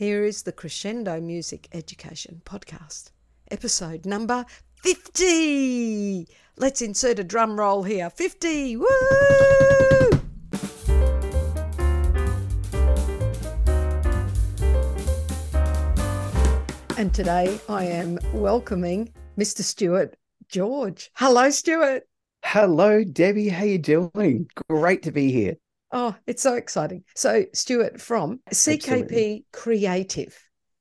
Here is the Crescendo Music Education Podcast, episode number 50. Let's insert a drum roll here. 50. Woo! And today I am welcoming Mr. Stuart George. Hello, Stuart. Hello, Debbie. How you doing? Great to be here. Oh, it's so exciting. So, Stuart from CKP Absolutely. Creative,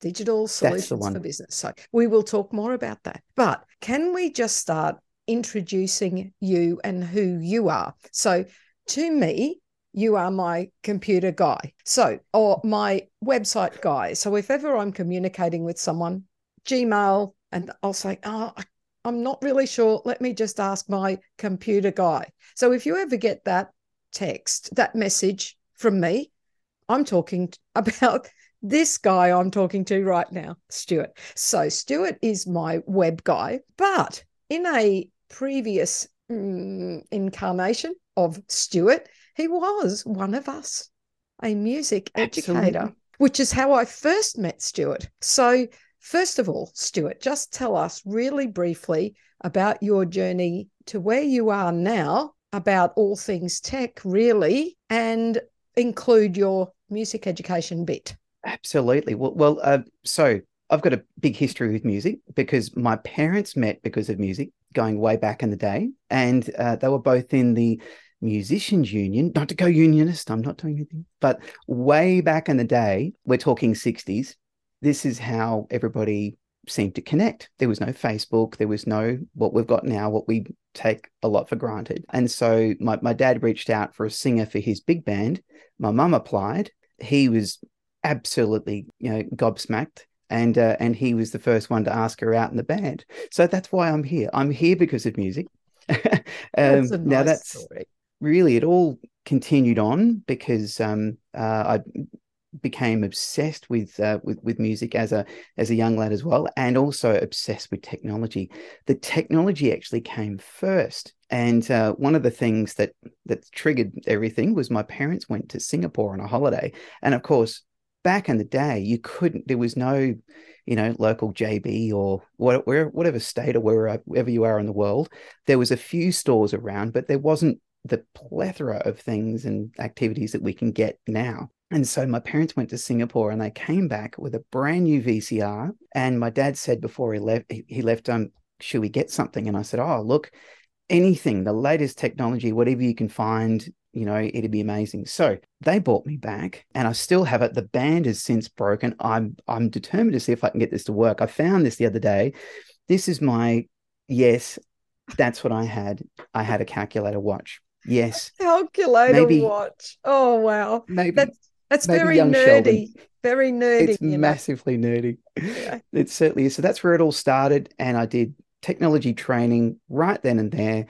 Digital Solutions for Business. So, we will talk more about that. But can we just start introducing you and who you are? So, to me, you are my computer guy. So, or my website guy. So, if ever I'm communicating with someone, Gmail, and I'll say, oh, I'm not really sure. Let me just ask my computer guy. So if you ever get that text, that message from me, I'm talking about this guy I'm talking to right now, Stuart. So Stuart is my web guy, but in a previous mm, incarnation of Stuart, he was one of us, a music Absolutely. educator, which is how I first met Stuart. So First of all, Stuart, just tell us really briefly about your journey to where you are now, about all things tech, really, and include your music education bit. Absolutely. Well, well uh, so I've got a big history with music because my parents met because of music going way back in the day. And uh, they were both in the musicians union, not to go unionist, I'm not doing anything, but way back in the day, we're talking 60s, this is how everybody seemed to connect. There was no Facebook, there was no what we've got now, what we take a lot for granted. And so my, my dad reached out for a singer for his big band. My mum applied. He was absolutely, you know, gobsmacked. And uh, and he was the first one to ask her out in the band. So that's why I'm here. I'm here because of music. um, that's nice now that's story. really it all continued on because um, uh, I became obsessed with uh, with with music as a as a young lad as well, and also obsessed with technology. The technology actually came first, and uh, one of the things that that triggered everything was my parents went to Singapore on a holiday, and of course, back in the day, you couldn't. There was no, you know, local JB or what, where, whatever state or wherever you are in the world. There was a few stores around, but there wasn't the plethora of things and activities that we can get now. And so my parents went to Singapore and they came back with a brand new VCR. And my dad said before he left, he left, um, should we get something? And I said, oh, look, anything, the latest technology, whatever you can find, you know, it'd be amazing. So they bought me back and I still have it. The band has since broken. I'm I'm determined to see if I can get this to work. I found this the other day. This is my yes, that's what I had. I had a calculator watch. Yes. Calculator maybe, watch. Oh wow. Maybe that's that's very nerdy. Sheldon. Very nerdy. It's massively know? nerdy. Yeah. It certainly is. So that's where it all started. And I did technology training right then and there.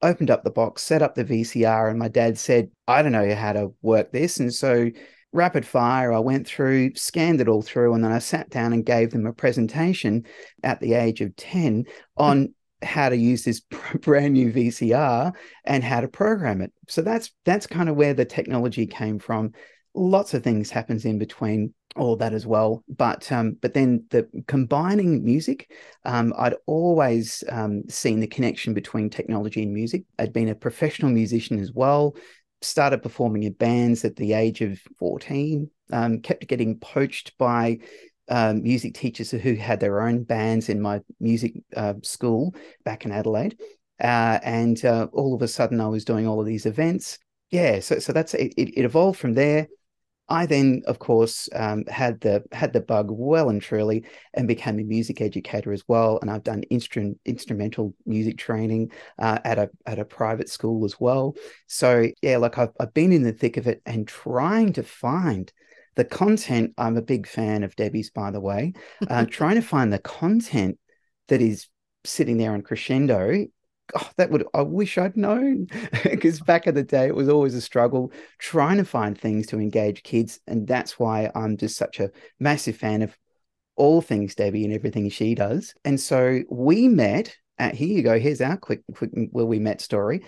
Opened up the box, set up the VCR, and my dad said, I don't know how to work this. And so rapid fire, I went through, scanned it all through, and then I sat down and gave them a presentation at the age of 10 on how to use this brand new VCR and how to program it. So that's that's kind of where the technology came from lots of things happens in between all that as well. But um, but then the combining music um, i'd always um, seen the connection between technology and music. I'd been a professional musician as well started performing in bands at the age of 14 um, kept getting poached by um, music teachers who had their own bands in my music uh, school back in adelaide. Uh, and uh, all of a sudden i was doing all of these events. Yeah so, so that's it, it evolved from there I then, of course, um, had the had the bug well and truly, and became a music educator as well. And I've done instrument instrumental music training uh, at a at a private school as well. So yeah, like I've I've been in the thick of it and trying to find The content, I'm a big fan of Debbie's, by the way. Uh, trying to find the content that is sitting there on crescendo oh, that would I wish I'd known because back in the day it was always a struggle trying to find things to engage kids, and that's why I'm just such a massive fan of all things Debbie and everything she does. And so we met at here you go. Here's our quick quick where we met story.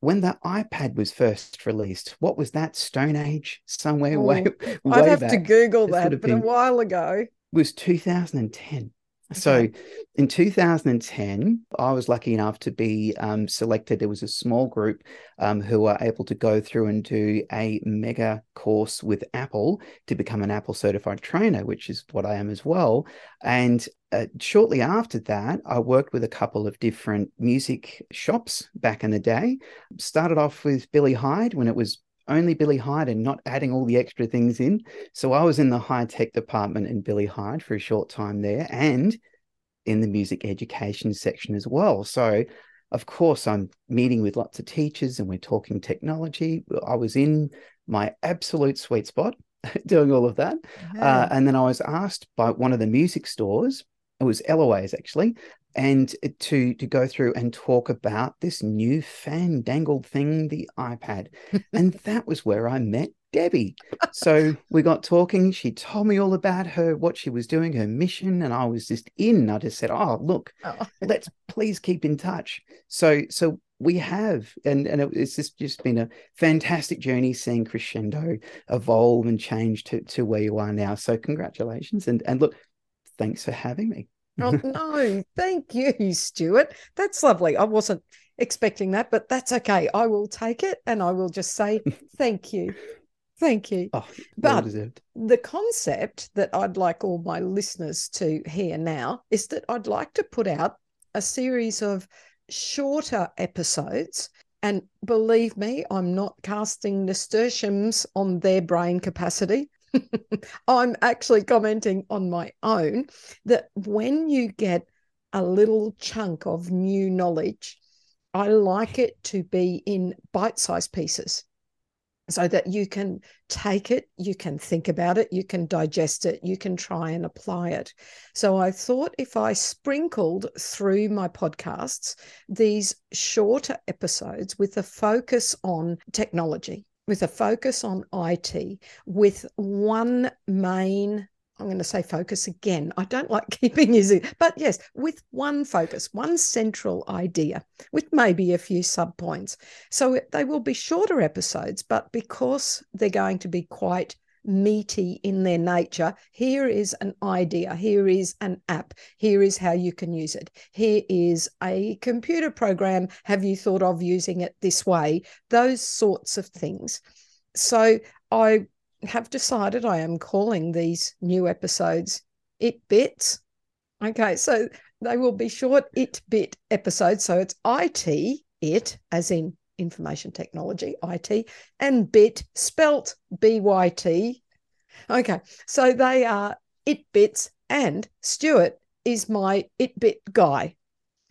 When the iPad was first released, what was that Stone Age somewhere oh, way, way I'd have back. to Google that, but been, a while ago. It was 2010. So in 2010, I was lucky enough to be um, selected. There was a small group um, who were able to go through and do a mega course with Apple to become an Apple certified trainer, which is what I am as well. And uh, shortly after that, I worked with a couple of different music shops back in the day. Started off with Billy Hyde when it was only Billy Hyde and not adding all the extra things in. So I was in the high tech department in Billy Hyde for a short time there and in the music education section as well. So, of course, I'm meeting with lots of teachers and we're talking technology. I was in my absolute sweet spot doing all of that. Yeah. Uh, and then I was asked by one of the music stores, it was Eloise actually, and to to go through and talk about this new fandangled thing, the iPad. and that was where I met Debbie. So we got talking. She told me all about her, what she was doing, her mission, and I was just in. I just said, "Oh, look, oh. let's please keep in touch." So, so we have, and and it's just just been a fantastic journey seeing Crescendo evolve and change to to where you are now. So, congratulations, and and look, thanks for having me. Oh no, thank you, Stuart. That's lovely. I wasn't expecting that, but that's okay. I will take it and I will just say thank you. Thank you. Oh, but the concept that I'd like all my listeners to hear now is that I'd like to put out a series of shorter episodes. And believe me, I'm not casting nasturtiums on their brain capacity. I'm actually commenting on my own that when you get a little chunk of new knowledge, I like it to be in bite sized pieces so that you can take it, you can think about it, you can digest it, you can try and apply it. So I thought if I sprinkled through my podcasts these shorter episodes with a focus on technology, with a focus on IT, with one main I'm going to say focus again. I don't like keeping using, but yes, with one focus, one central idea, with maybe a few subpoints. So they will be shorter episodes, but because they're going to be quite meaty in their nature, here is an idea, here is an app, here is how you can use it, here is a computer program. Have you thought of using it this way? Those sorts of things. So I have decided I am calling these new episodes IT Byts. Okay, so they will be short IT Byt episodes. So it's IT, it, as in information technology, IT, and bit spelt B Y T. Okay, so they are IT Byts, and Stuart is my IT Byt guy.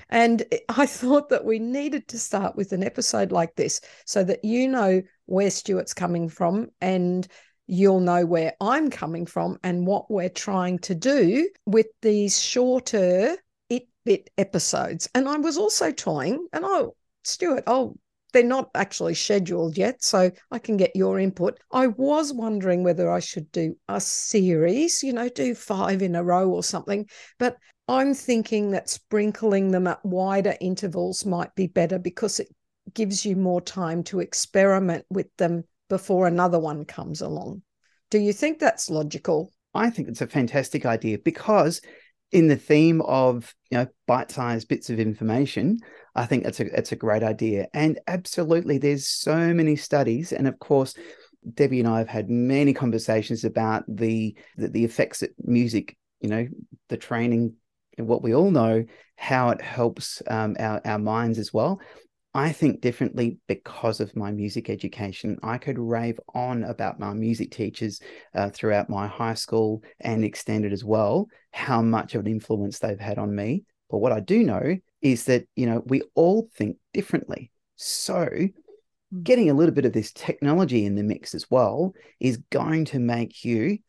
And I thought that we needed to start with an episode like this so that you know where Stuart's coming from and you'll know where I'm coming from and what we're trying to do with these shorter IT Byt episodes. And I was also toying, and oh, Stuart, oh, they're not actually scheduled yet, so I can get your input. I was wondering whether I should do a series, you know, do five in a row or something, but I'm thinking that sprinkling them at wider intervals might be better because it gives you more time to experiment with them before another one comes along. Do you think that's logical? I think it's a fantastic idea because in the theme of you know bite-sized bits of information, I think that's a it's a great idea. And absolutely, there's so many studies, and of course, Debbie and I have had many conversations about the the, the effects that music, you know, the training and what we all know, how it helps um, our our minds as well. I think differently because of my music education. I could rave on about my music teachers uh, throughout my high school and extended as well, how much of an influence they've had on me. But what I do know is that, you know, we all think differently. So mm. getting a little bit of this technology in the mix as well is going to make you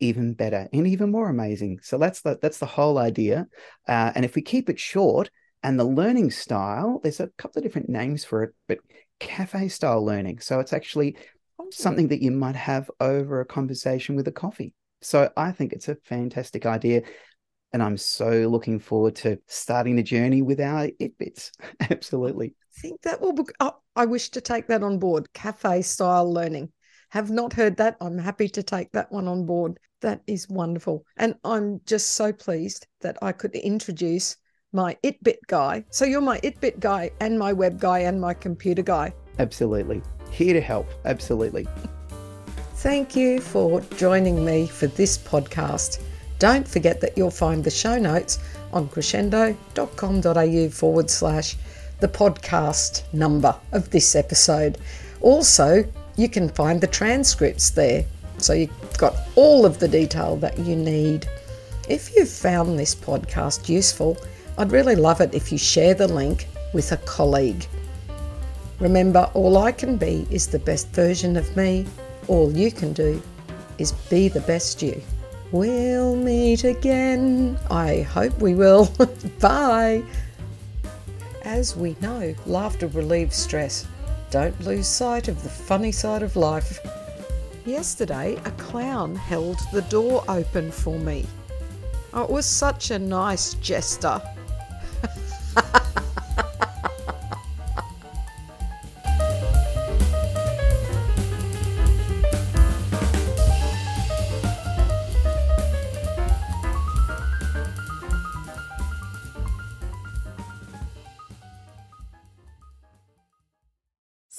even better and even more amazing. So that's the that's the whole idea. Uh, and if we keep it short and the learning style, there's a couple of different names for it, but cafe style learning. So it's actually oh. something that you might have over a conversation with a coffee. So I think it's a fantastic idea. And I'm so looking forward to starting the journey with our IT Byts. Absolutely. I think that will be, oh, I wish to take that on board cafe style learning. Have not heard that. I'm happy to take that one on board. That is wonderful. And I'm just so pleased that I could introduce my IT Byt guy. So you're my IT Byt guy and my web guy and my computer guy. Absolutely. Here to help. Absolutely. Thank you for joining me for this podcast. Don't forget that you'll find the show notes on crescendo.com.au forward slash the podcast number of this episode. Also, you can find the transcripts there. So you've got all of the detail that you need. If you've found this podcast useful, I'd really love it if you share the link with a colleague. Remember, all I can be is the best version of me. All you can do is be the best you. We'll meet again. I hope we will. Bye. As we know, laughter relieves stress. Don't lose sight of the funny side of life. Yesterday, a clown held the door open for me. Oh, it was such a nice gesture.